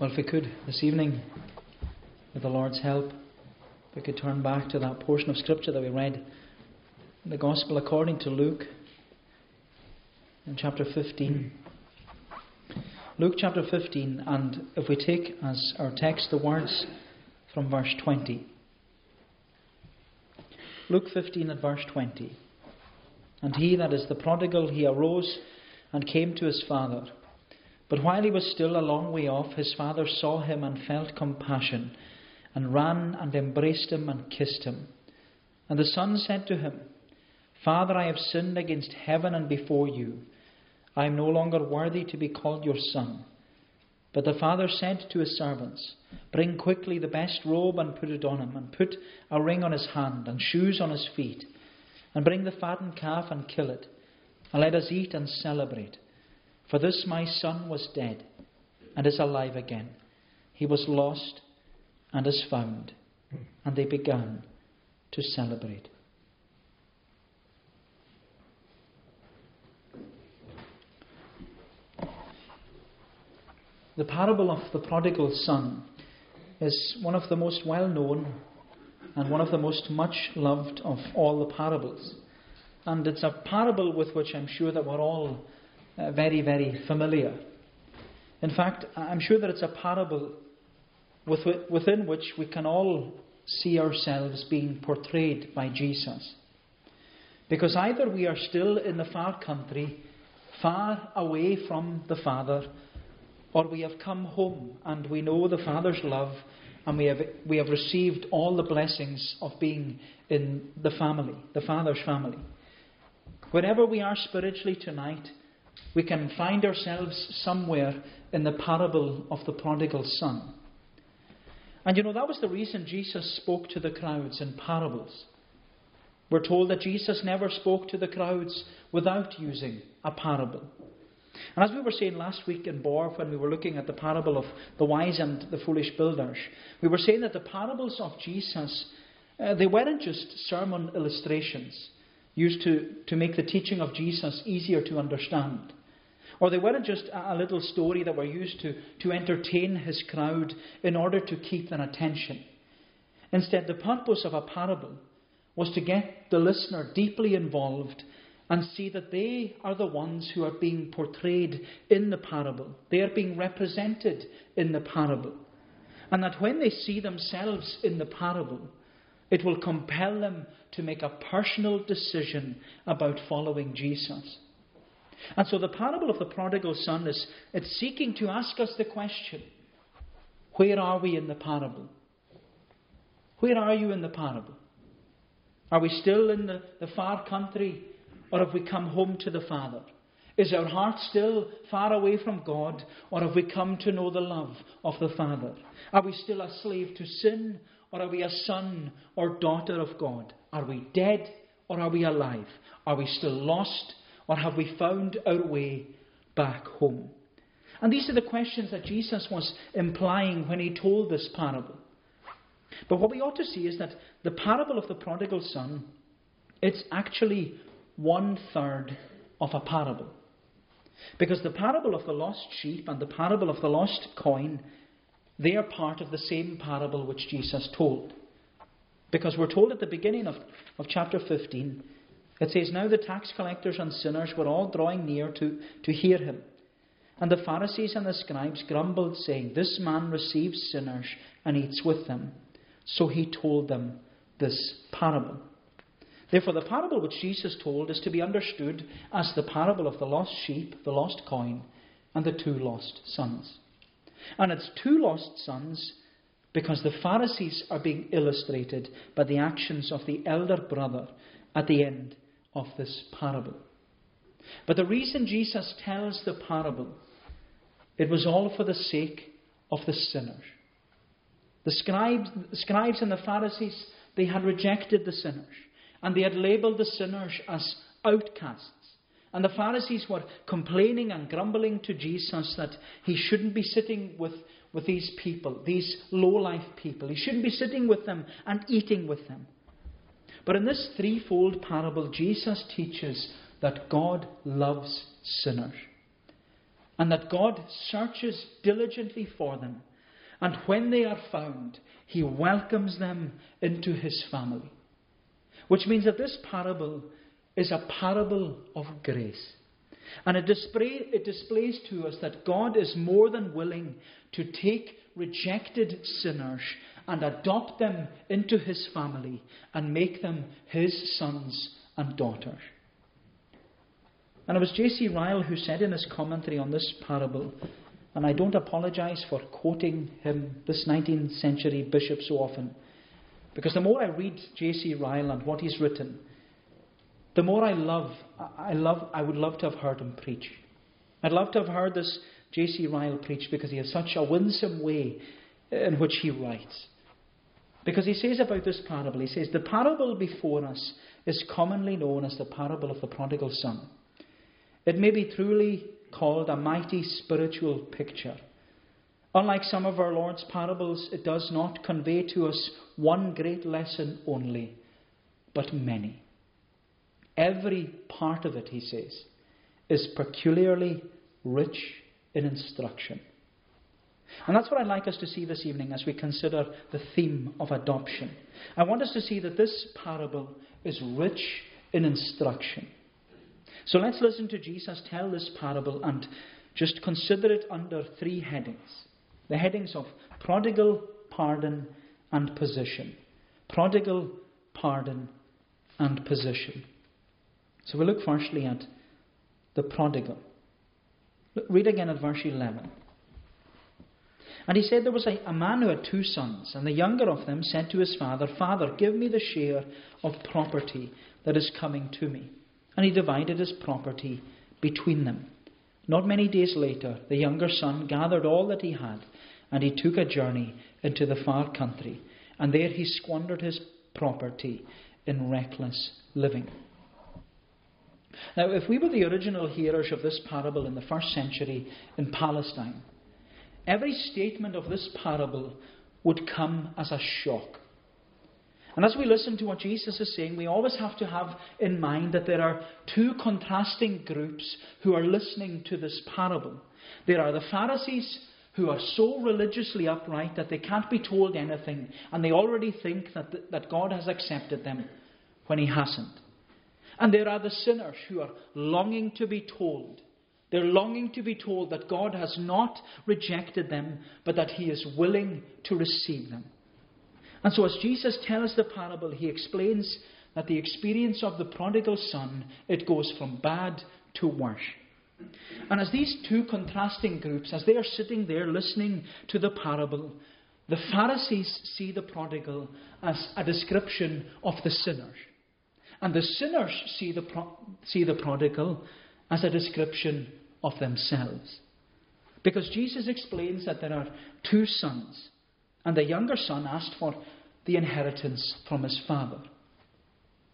Well, if we could this evening, with the Lord's help, we could turn back to that portion of Scripture that we read the Gospel according to Luke in chapter 15. Luke chapter 15, and if we take as our text the words from verse 20. Luke 15 at verse 20. And he that is the prodigal, he arose and came to his father. But while he was still a long way off, his father saw him and felt compassion, and ran and embraced him and kissed him. And the son said to him, Father, I have sinned against heaven and before you. I am no longer worthy to be called your son. But the father said to his servants, Bring quickly the best robe and put it on him, and put a ring on his hand and shoes on his feet, and bring the fattened calf and kill it, and let us eat and celebrate. For this my son was dead and is alive again. He was lost and is found. And they began to celebrate. The parable of the prodigal son is one of the most well known and one of the most much loved of all the parables. And it's a parable with which I'm sure that we're all uh, very, very familiar. In fact, I'm sure that it's a parable with, within which we can all see ourselves being portrayed by Jesus. Because either we are still in the far country, far away from the Father, or we have come home and we know the Father's love and we have, we have received all the blessings of being in the family, the Father's family. Wherever we are spiritually tonight, we can find ourselves somewhere in the parable of the prodigal son. And you know, that was the reason Jesus spoke to the crowds in parables. We're told that Jesus never spoke to the crowds without using a parable. And as we were saying last week in Bor, when we were looking at the parable of the wise and the foolish builders, we were saying that the parables of Jesus, uh, they weren't just sermon illustrations used to, to make the teaching of Jesus easier to understand. Or they weren't just a little story that were used to, to entertain his crowd in order to keep their attention. Instead, the purpose of a parable was to get the listener deeply involved and see that they are the ones who are being portrayed in the parable. They are being represented in the parable. And that when they see themselves in the parable, it will compel them to make a personal decision about following Jesus. And so the parable of the prodigal son is it's seeking to ask us the question where are we in the parable? Where are you in the parable? Are we still in the, the far country or have we come home to the Father? Is our heart still far away from God, or have we come to know the love of the Father? Are we still a slave to sin, or are we a son or daughter of God? Are we dead, or are we alive? Are we still lost, or have we found our way back home? And these are the questions that Jesus was implying when he told this parable. But what we ought to see is that the parable of the prodigal son, it's actually one third of a parable. Because the parable of the lost sheep and the parable of the lost coin, they are part of the same parable which Jesus told. Because we're told at the beginning of, of chapter 15, it says, Now the tax collectors and sinners were all drawing near to, to hear him. And the Pharisees and the scribes grumbled, saying, This man receives sinners and eats with them. So he told them this parable. Therefore, the parable which Jesus told is to be understood as the parable of the lost sheep, the lost coin, and the two lost sons. And it's two lost sons because the Pharisees are being illustrated by the actions of the elder brother at the end of this parable. But the reason Jesus tells the parable, it was all for the sake of the sinners. The scribes, the scribes and the Pharisees, they had rejected the sinners. And they had labelled the sinners as outcasts. And the Pharisees were complaining and grumbling to Jesus that he shouldn't be sitting with, with these people, these low life people. He shouldn't be sitting with them and eating with them. But in this threefold parable, Jesus teaches that God loves sinners. and that God searches diligently for them. And when they are found, he welcomes them into his family. Which means that this parable is a parable of grace. And it, display, it displays to us that God is more than willing to take rejected sinners and adopt them into his family and make them his sons and daughters. And it was J.C. Ryle who said in his commentary on this parable, and I don't apologize for quoting him, this 19th century bishop, so often, because the more I read J.C. Ryle and what he's written, the more I love, I love, I would love to have heard him preach. I'd love to have heard this J.C. Ryle preach because he has such a winsome way in which he writes. Because he says about this parable, he says, the parable before us is commonly known as the parable of the prodigal son. It may be truly called a mighty spiritual picture. Unlike some of our Lord's parables, it does not convey to us one great lesson only, but many. Every part of it, he says, is peculiarly rich in instruction. And that's what I'd like us to see this evening as we consider the theme of adoption. I want us to see that this parable is rich in instruction. So let's listen to Jesus tell this parable and just consider it under three headings the headings of prodigal, pardon, and position. Prodigal, pardon, and position. So we look firstly at the prodigal. Read again at verse 11. And he said there was a, a, man who had two sons, and the younger of them said to his father, Father, give me the share of property that is coming to me. And he divided his property between them. Not many days later, the younger son gathered all that he had, and he took a journey into the far country, and there he squandered his property in reckless living. Now, if we were the original hearers of this parable in the first century in Palestine, every statement of this parable would come as a shock. And as we listen to what Jesus is saying, we always have to have in mind that there are two contrasting groups who are listening to this parable. There are the Pharisees who are so religiously upright that they can't be told anything, and they already think that, that God has accepted them when He hasn't. And there are the sinners who are longing to be told. They're longing to be told that God has not rejected them, but that He is willing to receive them. And so, as Jesus tells the parable, He explains that the experience of the prodigal son it goes from bad to worse. And as these two contrasting groups, as they are sitting there listening to the parable, the Pharisees see the prodigal as a description of the sinners. And the sinners see the, pro- see the prodigal as a description of themselves. Because Jesus explains that there are two sons, and the younger son asked for the inheritance from his father.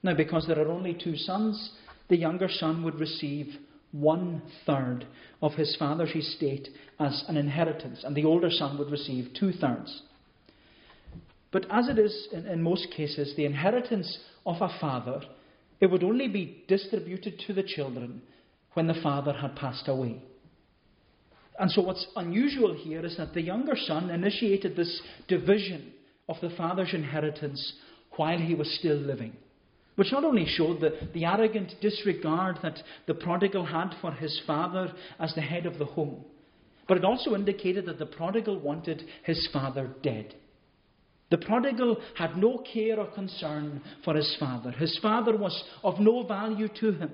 Now, because there are only two sons, the younger son would receive one third of his father's estate as an inheritance, and the older son would receive two thirds. But as it is in, in most cases, the inheritance of a father it would only be distributed to the children when the father had passed away. And so, what's unusual here is that the younger son initiated this division of the father's inheritance while he was still living, which not only showed the, the arrogant disregard that the prodigal had for his father as the head of the home, but it also indicated that the prodigal wanted his father dead. The prodigal had no care or concern for his father. His father was of no value to him.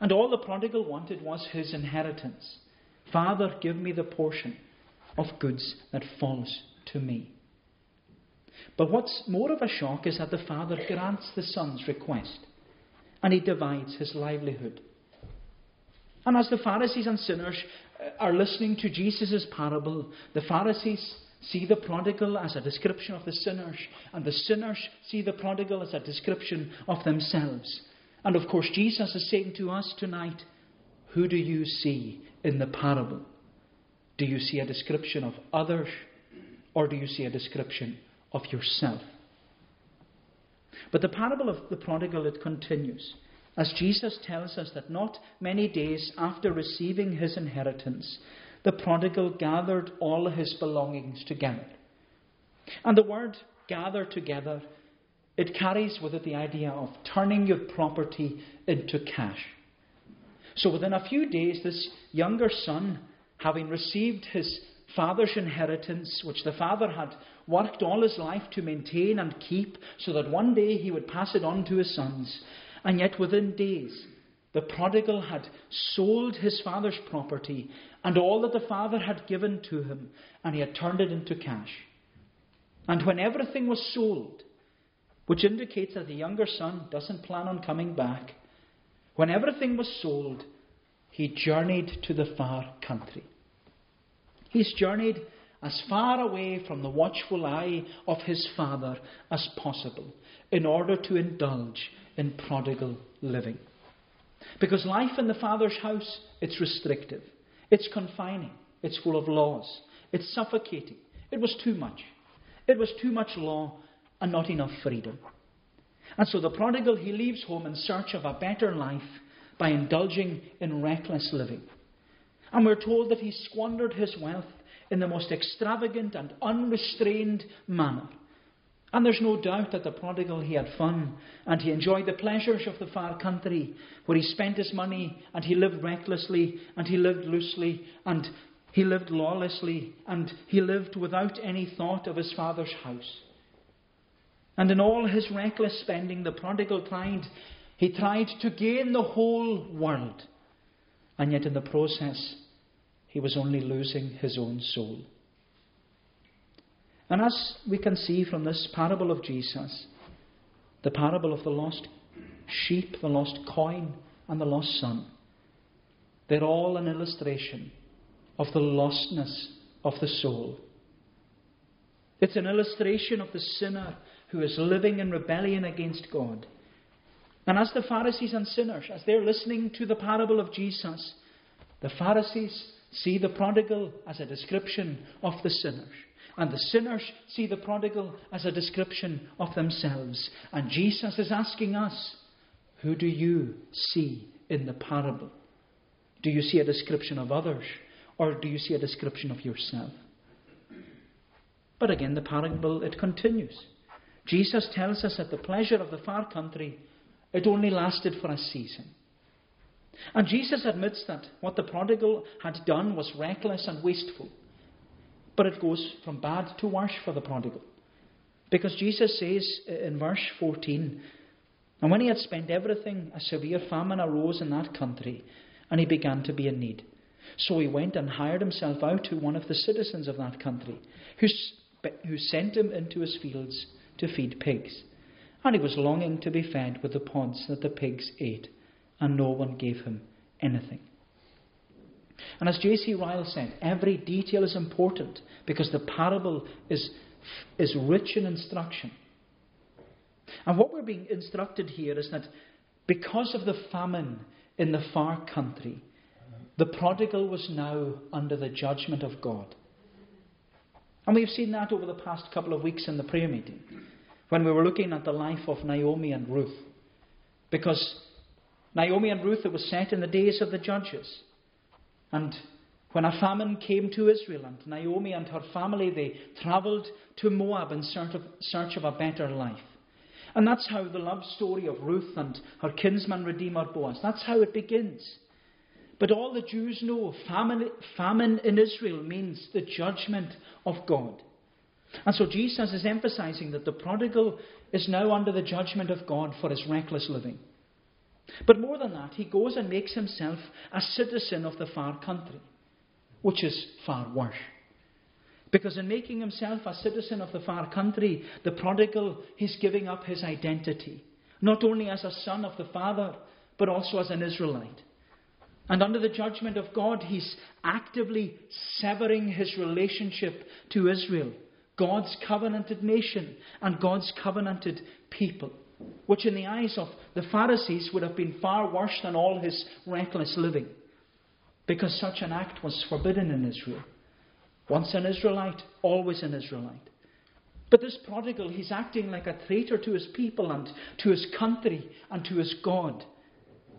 And all the prodigal wanted was his inheritance. Father, give me the portion of goods that falls to me. But what's more of a shock is that the father grants the son's request and he divides his livelihood. And as the Pharisees and sinners uh, are listening to Jesus' parable, the Pharisees see the prodigal as a description of the sinners, and the sinners see the prodigal as a description of themselves. And of course, Jesus is saying to us tonight, Who do you see in the parable? Do you see a description of others, or do you see a description of yourself? But the parable of the prodigal, it continues. as Jesus tells us that not many days after receiving his inheritance, the prodigal gathered all his belongings together. And the word gather together, it carries with it the idea of turning your property into cash. So within a few days, this younger son, having received his father's inheritance, which the father had worked all his life to maintain and keep, so that one day he would pass it on to his sons, and yet within days, the prodigal had sold his father's property and all that the father had given to him, and he had turned it into cash. And when everything was sold, which indicates that the younger son doesn't plan on coming back, when everything was sold, he journeyed to the far country. He's journeyed as far away from the watchful eye of his father as possible in order to indulge in prodigal living. Because life in the father's house, it's restrictive, it's confining, it's full of laws, it's suffocating. It was too much. It was too much law and not enough freedom. And so the prodigal, he leaves home in search of a better life by indulging in reckless living. And we're told that he squandered his wealth in the most extravagant and unrestrained manner. And there's no doubt that the prodigal, he had fun and he enjoyed the pleasures of the far country where he spent his money and he lived recklessly and he lived loosely and he lived lawlessly and he lived without any thought of his father's house. And in all his reckless spending, the prodigal tried, he tried to gain the whole world. And yet in the process, he was only losing his own soul. And as we can see from this parable of Jesus, the parable of the lost sheep, the lost coin, and the lost son, they're all an illustration of the lostness of the soul. It's an illustration of the sinner who is living in rebellion against God. And as the Pharisees and sinners, as they're listening to the parable of Jesus, the Pharisees see the prodigal as a description of the sinners. And the sinners see the prodigal as a description of themselves. And Jesus is asking us, who do you see in the parable? Do you see a description of others, or do you see a description of yourself? But again, the parable, it continues. Jesus tells us that the pleasure of the far country, it only lasted for a season. And Jesus admits that what the prodigal had done was reckless and wasteful. But it goes from bad to worse for the prodigal. Because Jesus says in verse 14, And when he had spent everything, a severe famine arose in that country, and he began to be in need. So he went and hired himself out to one of the citizens of that country, who, who sent him into his fields to feed pigs. And he was longing to be fed with the pods that the pigs ate, and no one gave him anything. And as J.C. Ryle said, every detail is important because the parable is, is rich in instruction. And what we're being instructed here is that because of the famine in the far country, the prodigal was now under the judgment of God. And we've seen that over the past couple of weeks in the prayer meeting when we were looking at the life of Naomi and Ruth. Because Naomi and Ruth, it was set in the days of the judges. And when a famine came to Israel, and Naomi and her family, they travelled to Moab in search of, search of a better life. And that's how the love story of Ruth and her kinsman redeemer Boaz, that's how it begins. But all the Jews know famine, famine in Israel means the judgment of God. And so Jesus is emphasizing that the prodigal is now under the judgment of God for his reckless living. But more than that, he goes and makes himself a citizen of the far country, which is far worse. Because in making himself a citizen of the far country, the prodigal, he's giving up his identity, not only as a son of the father, but also as an Israelite. And under the judgment of God, he's actively severing his relationship to Israel, God's covenanted nation and God's covenanted people which in the eyes of the Pharisees would have been far worse than all his reckless living, because such an act was forbidden in Israel. Once an Israelite, always an Israelite. But this prodigal, he's acting like a traitor to his people and to his country and to his God.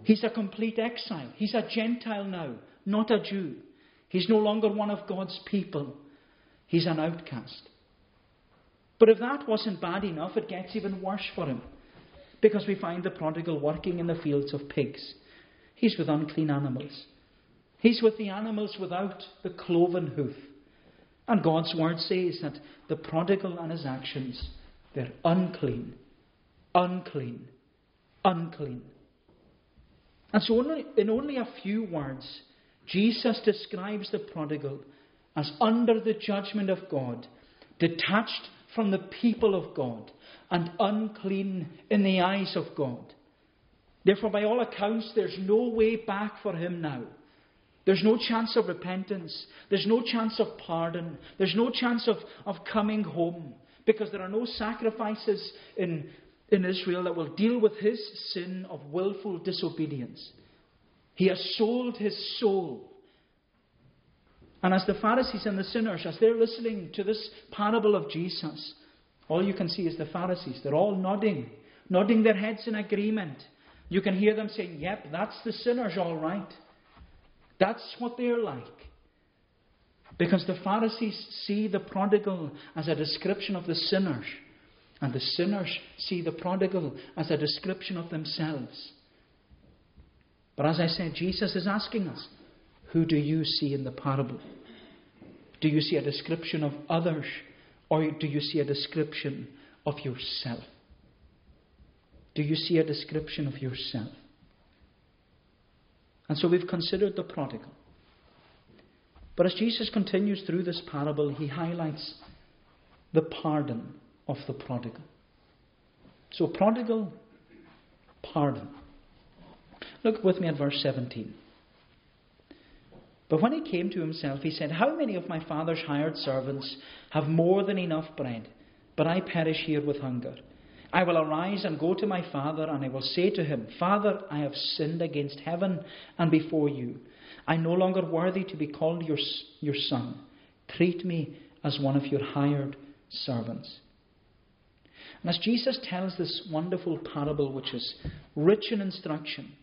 He's a complete exile. He's a Gentile now, not a Jew. He's no longer one of God's people. He's an outcast. But if that wasn't bad enough, it gets even worse for him. Because we find the prodigal working in the fields of pigs. He's with unclean animals. He's with the animals without the cloven hoof. And God's word says that the prodigal and his actions, they're unclean, unclean, unclean. And so, only, in only a few words, Jesus describes the prodigal as under the judgment of God, detached from the people of God, and unclean in the eyes of God. Therefore, by all accounts, there's no way back for him now. There's no chance of repentance. There's no chance of pardon. There's no chance of, of coming home because there are no sacrifices in, in Israel that will deal with his sin of willful disobedience. He has sold his soul. And as the Pharisees and the sinners, as they're listening to this parable of Jesus, all you can see is the Pharisees. They're all nodding, nodding their heads in agreement. You can hear them saying, Yep, that's the sinners, all right. That's what they're like. Because the Pharisees see the prodigal as a description of the sinners, and the sinners see the prodigal as a description of themselves. But as I said, Jesus is asking us, who do you see in the parable? Do you see a description of others, or do you see a description of yourself? Do you see a description of yourself? And so we've considered the prodigal. But as Jesus continues through this parable, he highlights the pardon of the prodigal. So, prodigal, pardon. Look with me at verse 17. But when he came to himself, he said, How many of my father's hired servants have more than enough bread, but I perish here with hunger? I will arise and go to my father, and I will say to him, Father, I have sinned against heaven and before you. I'm no longer worthy to be called your, your son. Treat me as one of your hired servants. And as Jesus tells this wonderful parable, which is rich in instruction,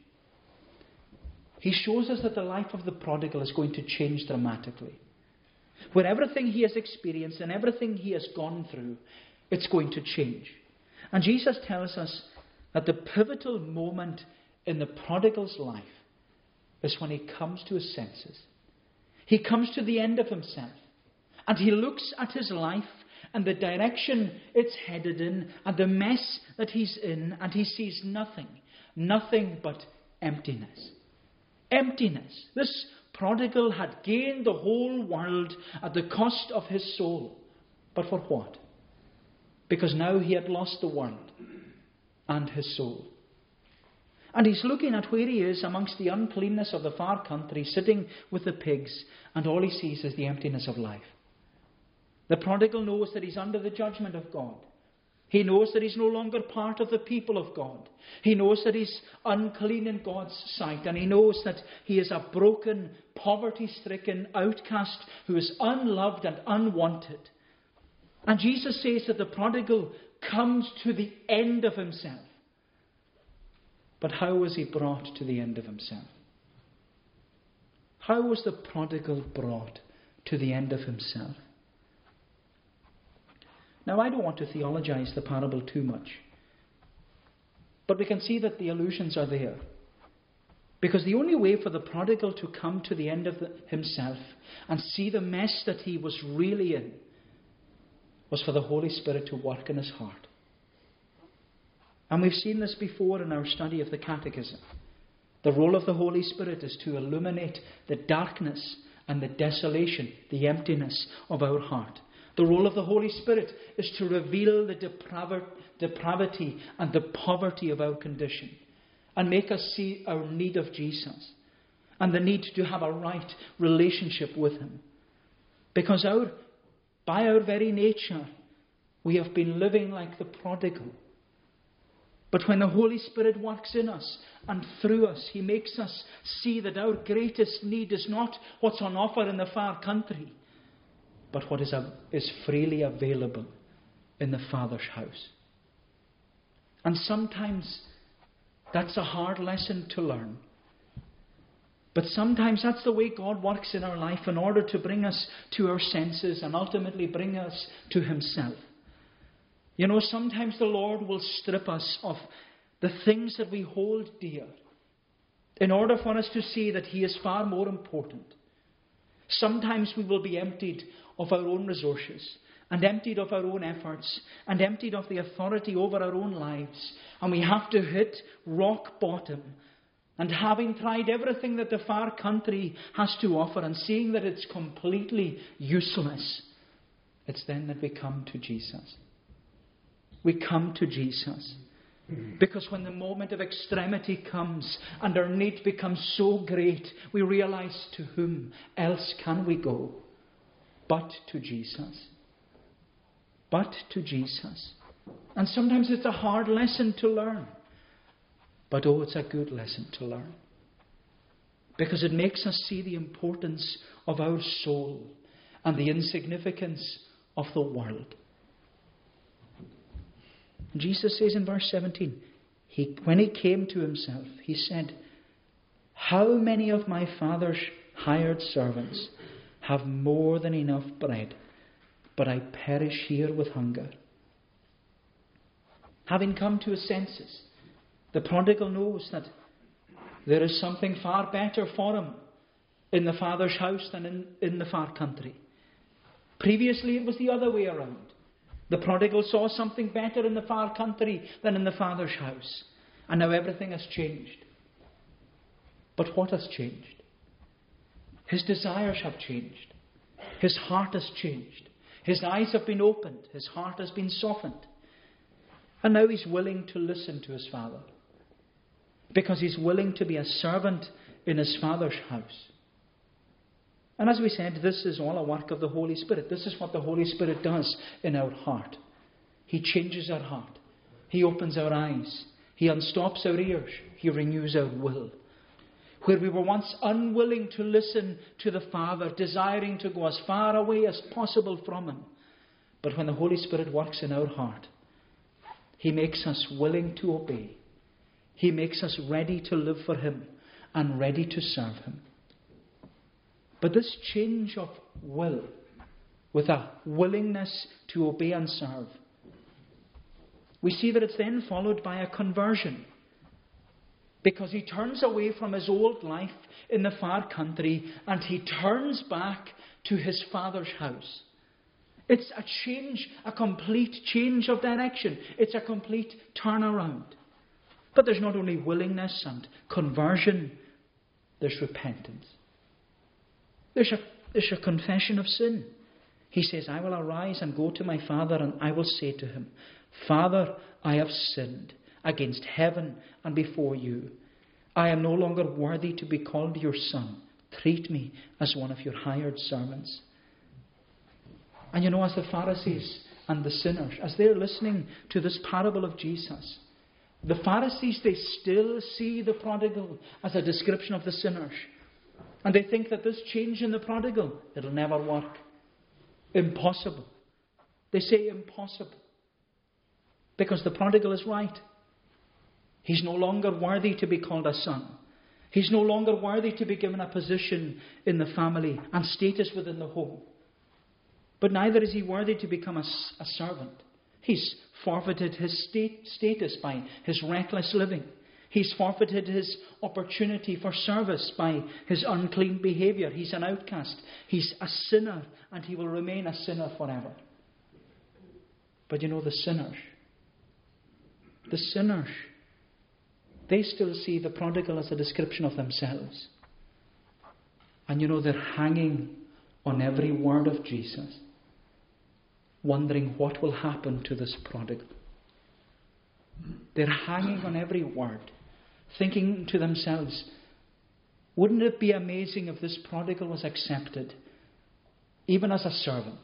he shows us that the life of the prodigal is going to change dramatically. Where everything he has experienced and everything he has gone through, it's going to change. And Jesus tells us that the pivotal moment in the prodigal's life is when he comes to his senses. He comes to the end of himself. And he looks at his life and the direction it's headed in and the mess that he's in, and he sees nothing, nothing but emptiness. Emptiness. This prodigal had gained the whole world at the cost of his soul. But for what? because now he had lost the world and his soul. And he's looking at where he is amongst the uncleanness of the far country, sitting with the pigs, and all he sees is the emptiness of life. The prodigal knows that he's under the judgment of God. He knows that he's no longer part of the people of God. He knows that he's unclean in God's sight. And he knows that he is a broken, poverty stricken outcast who is unloved and unwanted. And Jesus says that the prodigal comes to the end of himself. But how was he brought to the end of himself? How was the prodigal brought to the end of himself? Now, I don't want to theologize the parable too much. But we can see that the allusions are there. Because the only way for the prodigal to come to the end of the, himself and see the mess that he was really in was for the Holy Spirit to work in his heart. And we've seen this before in our study of the Catechism. The role of the Holy Spirit is to illuminate the darkness and the desolation, the emptiness of our heart. The role of the Holy Spirit is to reveal the depravity and the poverty of our condition and make us see our need of Jesus and the need to have a right relationship with Him. Because our by our very nature, we have been living like the prodigal. But when the Holy Spirit works in us and through us, He makes us see that our greatest need is not what's on offer in the far country, but what is, is freely available in the Father's house. And sometimes That's a hard lesson to learn. But sometimes that's the way God works in our life in order to bring us to our senses and ultimately bring us to Himself. You know, sometimes the Lord will strip us of the things that we hold dear in order for us to see that He is far more important. Sometimes we will be emptied of our own resources and emptied of our own efforts and emptied of the authority over our own lives. And we have to hit rock bottom. And having tried everything that the far country has to offer and seeing that it's completely useless, it's then that we come to Jesus. We come to Jesus. Because when the moment of extremity comes and our need becomes so great, we realize to whom else can we go but to Jesus. But to Jesus. And sometimes it's a hard lesson to learn. But oh, it's a good lesson to learn. Because it makes us see the importance of our soul and the insignificance of the world. Jesus says in verse 17, he, when he came to himself, he said, How many of my father's hired servants have more than enough bread, but I perish here with hunger? Having come to his senses, the prodigal knows that there is something far better for him in the father's house than in, in the far country. Previously, it was the other way around. The prodigal saw something better in the far country than in the father's house. And now everything has changed. But what has changed? His desires have changed. His heart has changed. His eyes have been opened. His heart has been softened. And now he's willing to listen to his father. Because he's willing to be a servant in his father's house. And as we said, this is all a work of the Holy Spirit. This is what the Holy Spirit does in our heart. He changes our heart, He opens our eyes, He unstops our ears, He renews our will. Where we were once unwilling to listen to the Father, desiring to go as far away as possible from Him. But when the Holy Spirit works in our heart, He makes us willing to obey. He makes us ready to live for Him and ready to serve Him. But this change of will, with a willingness to obey and serve, we see that it's then followed by a conversion. Because he turns away from his old life in the far country and he turns back to his father's house. It's a change, a complete change of direction. It's a complete turnaround. But there's not only willingness and conversion, there's repentance. There's a, there's a confession of sin. He says, I will arise and go to my father, and I will say to him, Father, I have sinned against heaven and before you. I am no longer worthy to be called your son. Treat me as one of your hired servants. And you know, as the Pharisees and the sinners, as they're listening to this parable of Jesus, the Pharisees, they still see the prodigal as a description of the sinners. And they think that this change in the prodigal, it'll never work. Impossible. They say impossible. Because the prodigal is right. He's no longer worthy to be called a son. He's no longer worthy to be given a position in the family and status within the home. But neither is he worthy to become a, a servant. He's forfeited his state, status by his reckless living. He's forfeited his opportunity for service by his unclean behavior. He's an outcast. He's a sinner, and he will remain a sinner forever. But you know, the sinners, the sinners, they still see the prodigal as a description of themselves. And you know, they're hanging on every word of Jesus, wondering what will happen to this prodigal. They're hanging on every word thinking to themselves, wouldn't it be amazing if this prodigal was accepted, even as a servant?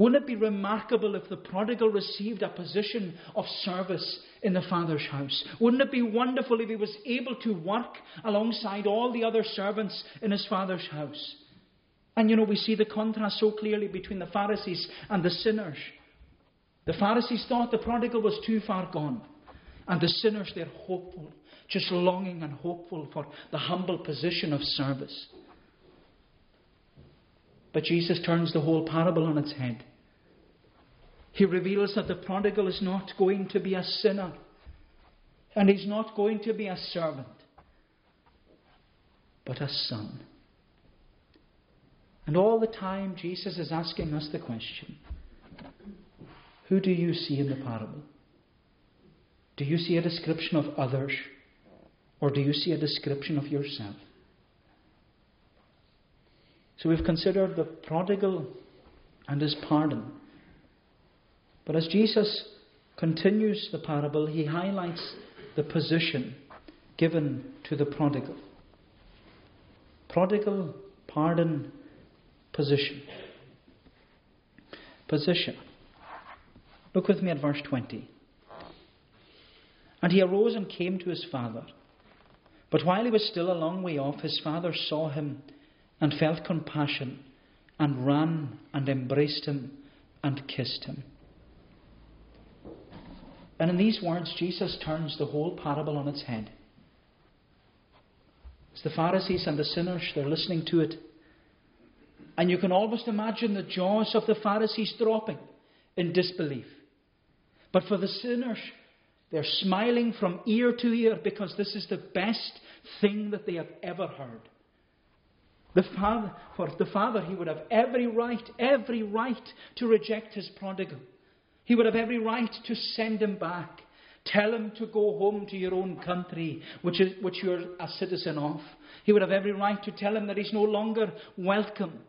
Wouldn't it be remarkable if the prodigal received a position of service in the Father's house? Wouldn't it be wonderful if he was able to work alongside all the other servants in his Father's house? And you know, we see the contrast so clearly between the Pharisees and the sinners. The Pharisees thought the prodigal was too far gone, and the sinners, they're hopeful just longing and hopeful for the humble position of service. But Jesus turns the whole parable on its head. He reveals that the prodigal is not going to be a sinner and he's not going to be a servant, but a son. And all the time, Jesus is asking us the question Who do you see in the parable? Do you see a description of others, or do you see a description of yourself? So we've considered the prodigal and his pardon. But as Jesus continues the parable, he highlights the position given to the prodigal. Prodigal, pardon, position. Position. Look with me at verse 20. And he arose and came to his father. But while he was still a long way off, his father saw him and felt compassion and ran and embraced him and kissed him. And in these words, Jesus turns the whole parable on its head. It's the Pharisees and the sinners, they're listening to it. And you can almost imagine the jaws of the Pharisees dropping in disbelief. But for the sinners, they're smiling from ear to ear because this is the best thing that they have ever heard. The father, for the father, he would have every right, every right to reject his prodigal. He would have every right to send him back. Tell him to go home to your own country, which, is, which you're a citizen of. He would have every right to tell him that he's no longer welcome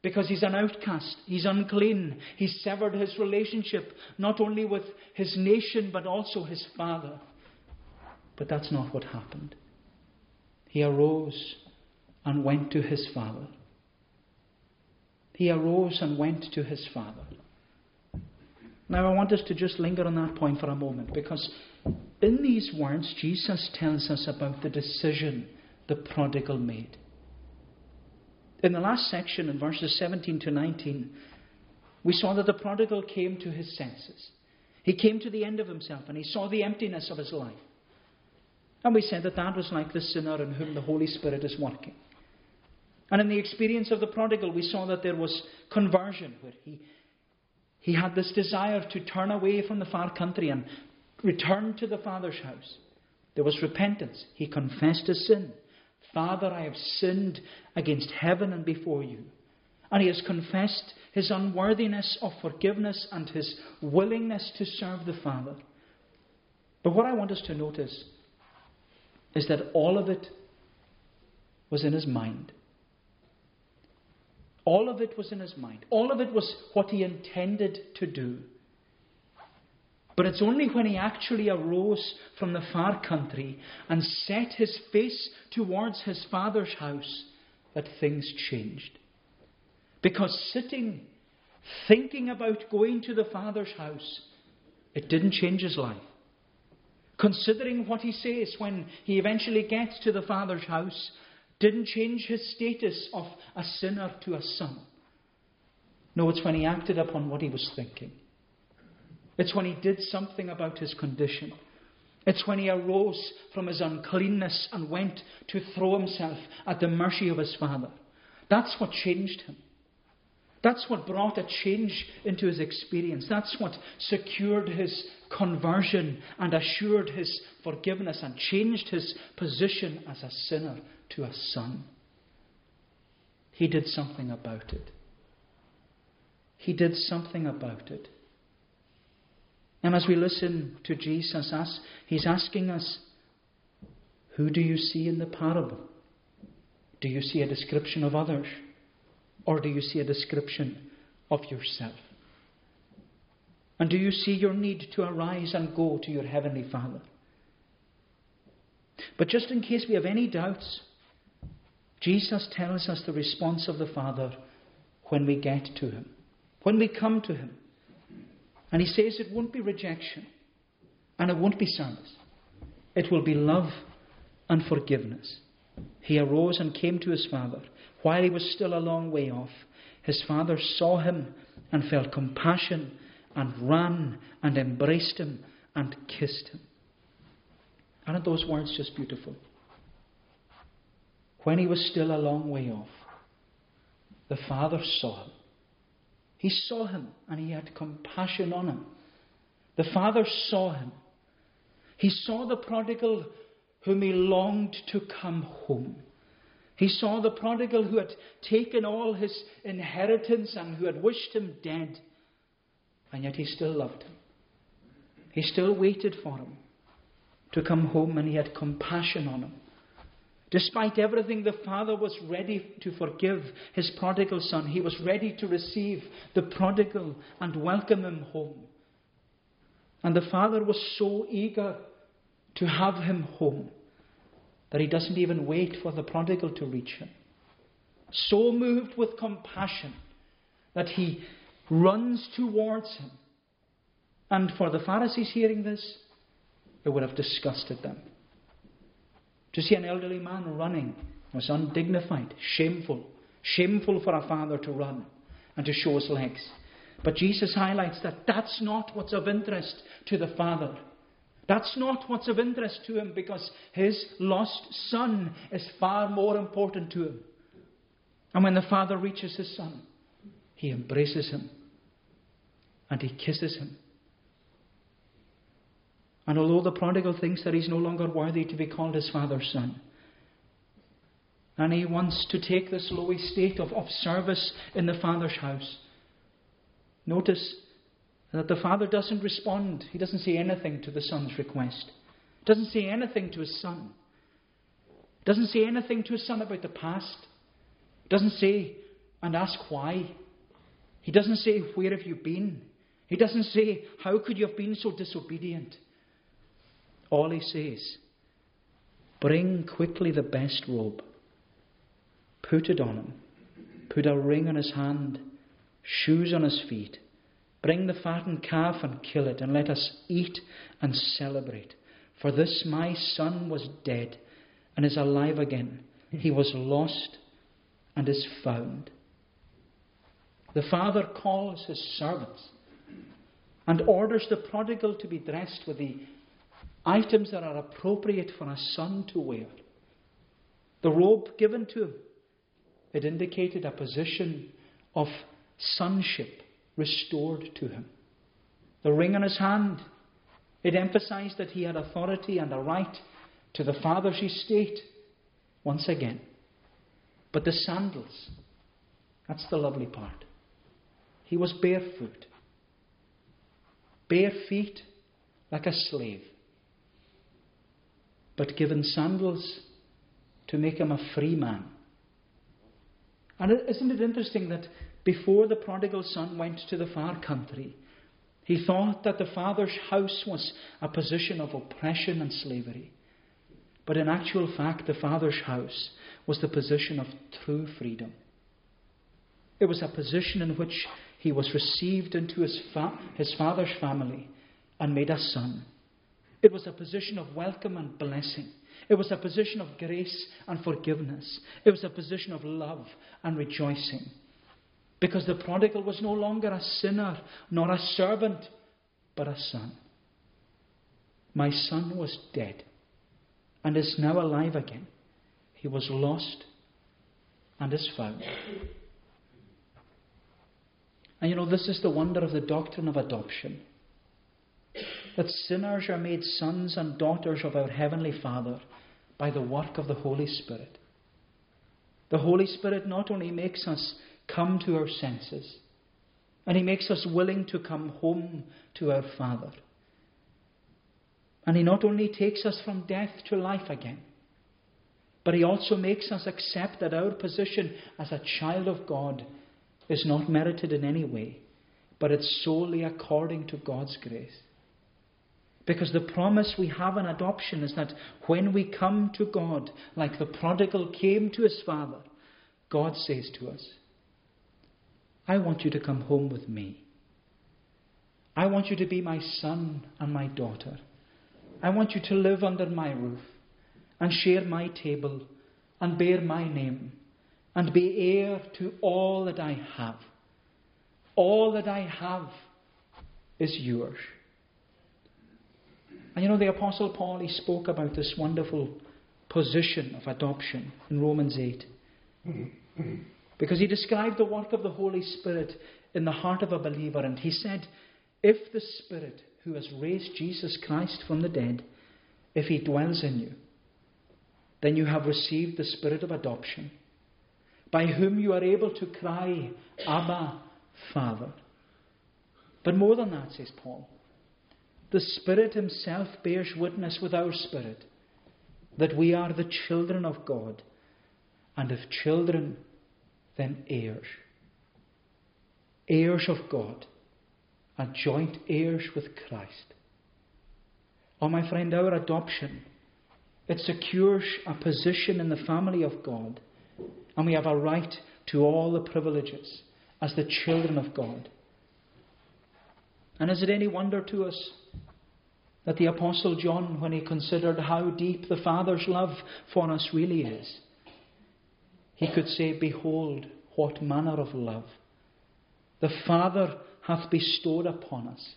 because he's an outcast. He's unclean. He's severed his relationship not only with his nation but also his father. But that's not what happened. He arose and went to his father. He arose and went to his father. Now, I want us to just linger on that point for a moment because in these words, Jesus tells us about the decision the prodigal made. In the last section, in verses 17 to 19, we saw that the prodigal came to his senses. He came to the end of himself and he saw the emptiness of his life. And we said that that was like the sinner in whom the Holy Spirit is working. And in the experience of the prodigal, we saw that there was conversion, where he, he had this desire to turn away from the far country and return to the Father's house. There was repentance. He confessed his sin. Father, I have sinned against heaven and before you. And he has confessed his unworthiness of forgiveness and his willingness to serve the Father. But what I want us to notice is that all of it was in his mind. All of it was in his mind. All of it was what he intended to do. But it's only when he actually arose from the far country and set his face towards his father's house that things changed. Because sitting, thinking about going to the father's house, it didn't change his life. Considering what he says when he eventually gets to the father's house didn't change his status of a sinner to a son. No, it's when he acted upon what he was thinking. It's when he did something about his condition. It's when he arose from his uncleanness and went to throw himself at the mercy of his Father. That's what changed him. That's what brought a change into his experience. That's what secured his conversion and assured his forgiveness and changed his position as a sinner to a son. He did something about it. He did something about it. And as we listen to Jesus, he's asking us, Who do you see in the parable? Do you see a description of others? Or do you see a description of yourself? And do you see your need to arise and go to your Heavenly Father? But just in case we have any doubts, Jesus tells us the response of the Father when we get to Him, when we come to Him. And He says it won't be rejection and it won't be sadness, it will be love and forgiveness. He arose and came to his father. While he was still a long way off, his father saw him and felt compassion and ran and embraced him and kissed him. Aren't those words just beautiful? When he was still a long way off, the Father saw him. He saw him and he had compassion on him. The Father saw him. He saw the prodigal whom he longed to come home. He saw the prodigal who had taken all his inheritance and who had wished him dead, and yet he still loved him. He still waited for him to come home, and he had compassion on him. Despite everything, the father was ready to forgive his prodigal son. He was ready to receive the prodigal and welcome him home. And the father was so eager to have him home that he doesn't even wait for the prodigal to reach him. So moved with compassion that he runs towards him. And for the Pharisees hearing this, it would have disgusted them. To see an elderly man running was undignified, shameful, shameful for a father to run and to show his legs. But Jesus highlights that that's not what's of interest to the Father. That's not what's of interest to him because his lost son is far more important to him. And when the father reaches his son, he embraces him and he kisses him. And although the prodigal thinks that he's no longer worthy to be called his father's son, and he wants to take this low estate of, of service in the father's house, notice that the father doesn't respond. He doesn't say anything to the son's request. Doesn't say anything to his son. Doesn't say anything to his son about the past. Doesn't say and ask why. He doesn't say, Where have you been? He doesn't say, How could you have been so disobedient? All he says, Bring quickly the best robe, put it on him, put a ring on his hand, shoes on his feet Bring the fattened calf and kill it, and let us eat and celebrate. For this my son was dead and is alive again. He was lost and is found. The father calls his servants and orders the prodigal to be dressed with the items that are appropriate for a son to wear. The robe given to him, it indicated a position of sonship restored to him. The ring on his hand, it emphasized that he had authority and a right to the father's estate once again. But the sandals, that's the lovely part. He was barefoot, bare feet like a slave, but given sandals to make him a free man. And isn't it interesting that before the prodigal son went to the far country, he thought that the father's house was a position of oppression and slavery. But in actual fact, the father's house was the position of true freedom. It was a position in which he was received into his, fa- his father's family and made a son. It was a position of welcome and blessing. It was a position of grace and forgiveness. It was a position of love and rejoicing. Because the prodigal was no longer a sinner, nor a servant, but a son. My son was dead and is now alive again. He was lost and is found. And you know, this is the wonder of the doctrine of adoption that sinners are made sons and daughters of our Heavenly Father by the work of the Holy Spirit. The Holy Spirit not only makes us come to our senses. And He makes us willing to come home to our Father. And He not only takes us from death to life again, but He also makes us accept that our position as a child of God is not merited in any way, but it's solely according to God's grace. Because the promise we have in adoption is that when we come to God, like the prodigal came to his father, God says to us, I want you to come home with me. I want you to be my son and my daughter. I want you to live under my roof and share my table and bear my name and be heir to all that I have. All that I have is yours. And you know, the Apostle Paul, he spoke about this wonderful position of adoption in Romans 8. Because he described the work of the Holy Spirit in the heart of a believer, and he said, If the Spirit who has raised Jesus Christ from the dead, if he dwells in you, then you have received the Spirit of adoption, by whom you are able to cry, Abba, Father. But more than that, says Paul, the Spirit Himself bears witness with our spirit that we are the children of God, and if children, then heirs. Heirs of God, and joint heirs with Christ. Oh, my friend, our adoption, it secures a position in the family of God, and we have a right to all the privileges as the children of God. And is it any wonder to us that the Apostle John, when he considered how deep the Father's love for us really is, he could say, Behold, what manner of love the Father hath bestowed upon us,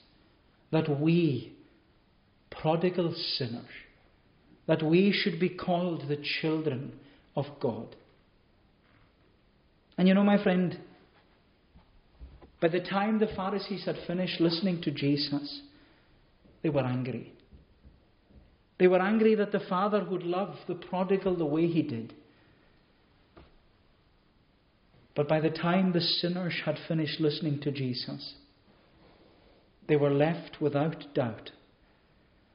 that we, prodigal sinners, that we should be called the children of God. And you know, my friend, by the time the Pharisees had finished listening to Jesus, they were angry. They were angry that the Father would love the prodigal the way he did. But by the time the sinners had finished listening to Jesus, they were left without doubt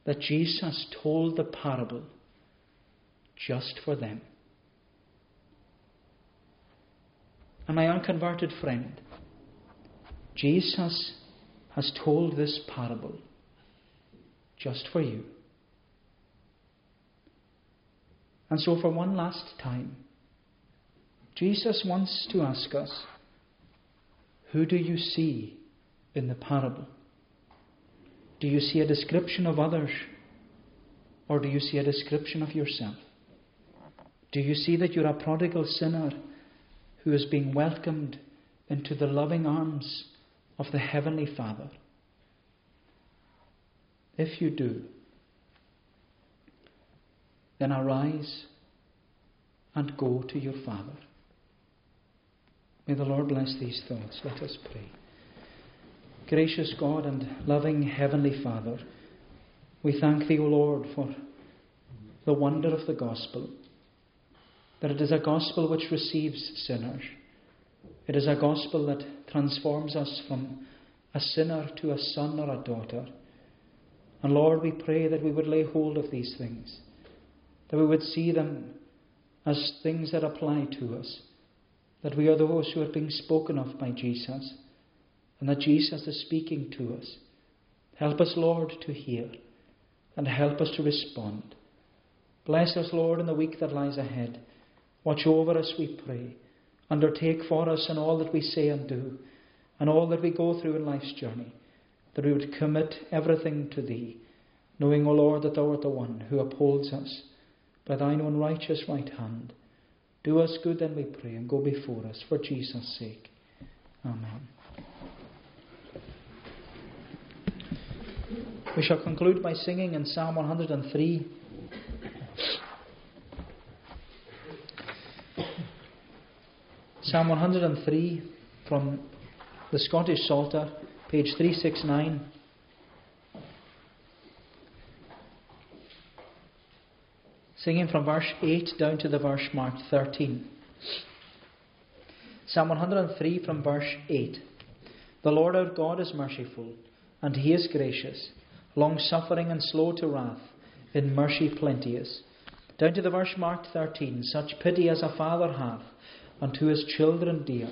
that Jesus told the parable just for them. And my unconverted friend, Jesus has told this parable just for you. And so, for one last time, Jesus wants to ask us Who do you see in the parable? Do you see a description of others? Or do you see a description of yourself? Do you see that you're a prodigal sinner who is being welcomed into the loving arms of the Heavenly Father? If you do, then arise and go to your Father. May the Lord bless these thoughts. Let us pray. Gracious God and loving Heavenly Father, we thank Thee, O Lord, for the wonder of the gospel. That it is a gospel which receives sinners. It is a gospel that transforms us from a sinner to a son or a daughter. And Lord, we pray that we would lay hold of these things, that we would see them as things that apply to us, that we are those who are being spoken of by Jesus, and that Jesus is speaking to us. Help us, Lord, to hear, and help us to respond. Bless us, Lord, in the week that lies ahead. Watch over us, we pray. Undertake for us in all that we say and do, and all that we go through in life's journey that we would commit everything to Thee, knowing, O Lord, that Thou art the one who upholds us by Thine own righteous right hand. Do us good, then we pray, and go before us for Jesus' sake. Amen. We shall conclude by singing in Psalm 103. Psalm 103 from the Scottish Psalter page 369. Singing from verse 8 down to the verse marked 13. Psalm 103 from verse 8. The Lord our God is merciful, and he is gracious, long suffering and slow to wrath, in mercy plenteous. Down to the verse marked 13. Such pity as a father hath unto his children dear,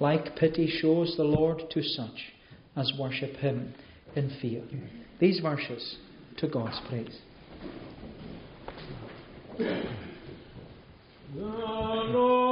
like pity shows the Lord to such as worship Him in fear. These verses to God's praise. The Lord